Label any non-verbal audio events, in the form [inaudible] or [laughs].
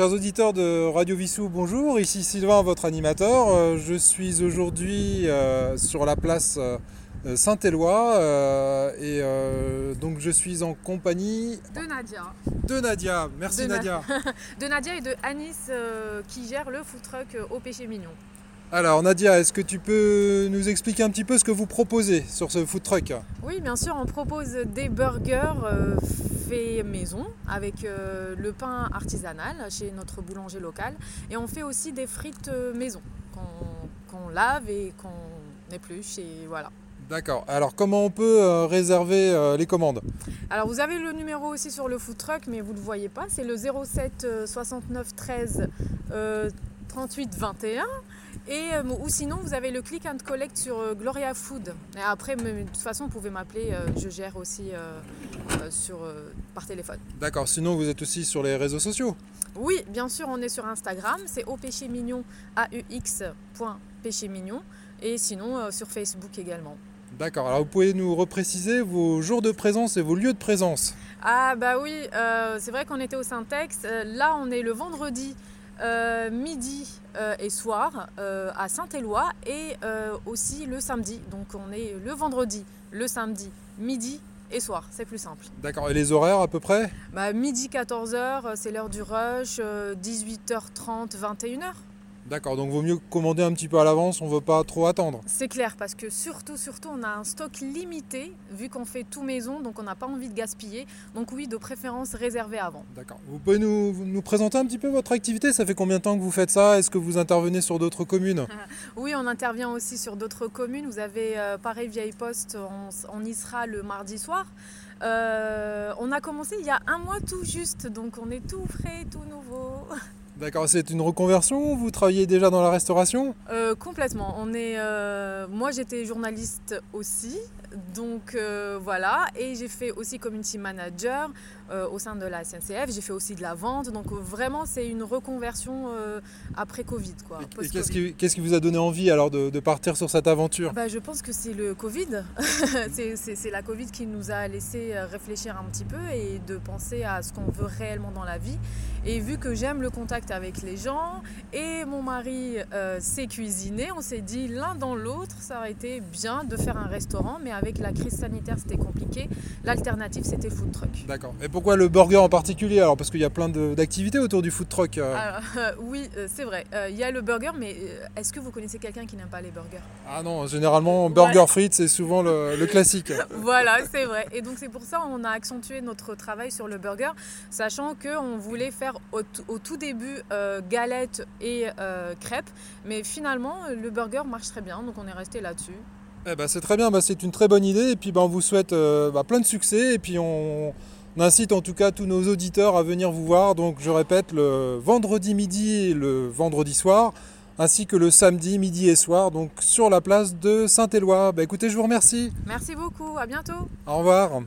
Chers auditeurs de Radio Vissou, bonjour. Ici Sylvain, votre animateur. Euh, Je suis aujourd'hui euh, sur la place euh, Saint-Éloi et donc je suis en compagnie de Nadia. de Nadia. Merci De Nadia. [laughs] De Nadia et de Anis qui gère le food truck au péché mignon. Alors Nadia, est-ce que tu peux nous expliquer un petit peu ce que vous proposez sur ce food truck? Oui, bien sûr, on propose des burgers euh, maison avec euh, le pain artisanal chez notre boulanger local. Et on fait aussi des frites euh, maison qu'on lave et qu'on épluche. Et voilà. D'accord. Alors comment on peut euh, réserver euh, les commandes? Alors vous avez le numéro aussi sur le food truck, mais vous ne le voyez pas. C'est le 07 euh, 69 13 euh, 38 21. Et, euh, ou sinon, vous avez le click and collect sur euh, Gloria Food. Et après, de toute façon, vous pouvez m'appeler. euh, je gère aussi sur, par téléphone. D'accord. Sinon vous êtes aussi sur les réseaux sociaux. Oui, bien sûr, on est sur Instagram. C'est au péché mignon, mignon. Et sinon, sur Facebook également. D'accord. Alors vous pouvez nous repréciser vos jours de présence et vos lieux de présence. Ah bah oui, euh, c'est vrai qu'on était au Syntex. Là, on est le vendredi euh, midi euh, et soir euh, à Saint-Éloi et aussi le samedi. Donc on est le vendredi, le samedi, midi et soir. C'est plus simple. D'accord. Et les horaires à peu près? Bah, midi 14h, c'est l'heure du rush. euh, 18h30, 21h. D'accord, donc vaut mieux commander un petit peu à l'avance, on ne veut pas trop attendre. C'est clair parce que surtout, surtout, on a un stock limité vu qu'on fait tout maison, donc on n'a pas envie de gaspiller. Donc oui, de préférence réservé avant. D'accord. Vous pouvez nous, nous présenter un petit peu votre activité? Ça fait combien de temps que vous faites ça? Est-ce que vous intervenez sur d'autres communes? [laughs] Oui, on intervient aussi sur d'autres communes. Vous avez euh, pareil Vieille Poste, on, on y sera le mardi soir. Euh, on a commencé il y a un mois tout juste, donc on est tout frais, tout nouveau. [laughs] D'accord, c'est une reconversion Vous travaillez déjà dans la restauration? Euh, complètement. On est, euh, moi, j'étais journaliste aussi, donc euh, voilà. Et j'ai fait aussi community manager euh, au sein de la SNCF. J'ai fait aussi de la vente, donc euh, vraiment, c'est une reconversion euh, après Covid, quoi. Et- Et post-Covid. qu'est-ce qui, qu'est-ce qui vous a donné envie alors de, de partir sur cette aventure? Bah, je pense que c'est le Covid. [laughs] c'est, c'est- c'est la Covid qui nous a laissé réfléchir un petit peu et de penser à ce qu'on veut réellement dans la vie. Et vu que j'aime le contact avec les gens et mon mari sait cuisiner, on s'est dit l'un dans l'autre, ça aurait été bien de faire un restaurant, mais avec la crise sanitaire, c'était compliqué. L'alternative, c'était food truck. D'accord. Et pourquoi le burger en particulier Alors? Parce qu'il y a plein d'activités autour du food truck. euh. Alors, euh, oui, euh, c'est vrai. Il y a le burger, mais est-ce que vous connaissez quelqu'un qui n'aime pas les burgers? Ah non, généralement burger frites c'est souvent le, le classique. [laughs] Voilà, c'est vrai. Et donc c'est pour ça qu'on a accentué notre travail sur le burger, sachant qu'on voulait faire au, au tout début galettes et crêpes, mais finalement le burger marche très bien, donc on est resté là-dessus. Eh ben, c'est très bien, bah, c'est une très bonne idée et puis bah, on vous souhaite euh, bah, plein de succès et puis on, on incite en tout cas tous nos auditeurs à venir vous voir. Donc je répète, le vendredi midi et le vendredi soir ainsi que le samedi midi et soir donc sur la place de Saint-Éloi. Écoutez, je vous remercie. Merci beaucoup, à bientôt. Au revoir.